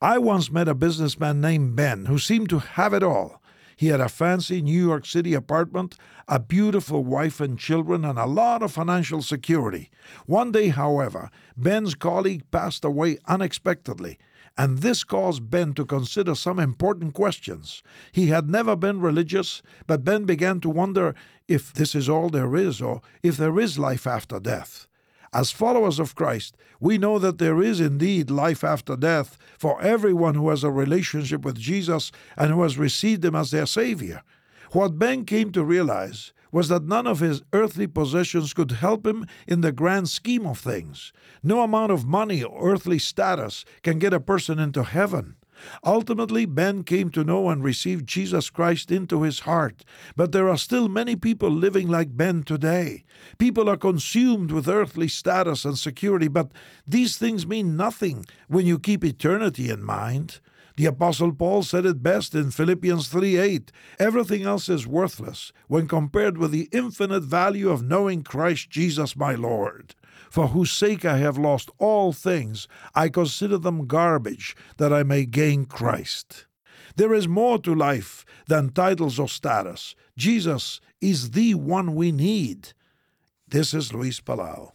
I once met a businessman named Ben who seemed to have it all. He had a fancy New York City apartment, a beautiful wife and children, and a lot of financial security. One day, however, Ben's colleague passed away unexpectedly, and this caused Ben to consider some important questions. He had never been religious, but Ben began to wonder if this is all there is, or if there is life after death. As followers of Christ, we know that there is indeed life after death for everyone who has a relationship with Jesus and who has received Him as their Savior. What Ben came to realize was that none of his earthly possessions could help him in the grand scheme of things. No amount of money or earthly status can get a person into heaven. Ultimately, Ben came to know and receive Jesus Christ into his heart. But there are still many people living like Ben today. People are consumed with earthly status and security, but these things mean nothing when you keep eternity in mind. The Apostle Paul said it best in Philippians 3 8. Everything else is worthless when compared with the infinite value of knowing Christ Jesus my Lord for whose sake I have lost all things. I consider them garbage, that I may gain Christ. There is more to life than titles or status. Jesus is the one we need. This is Luis Palau.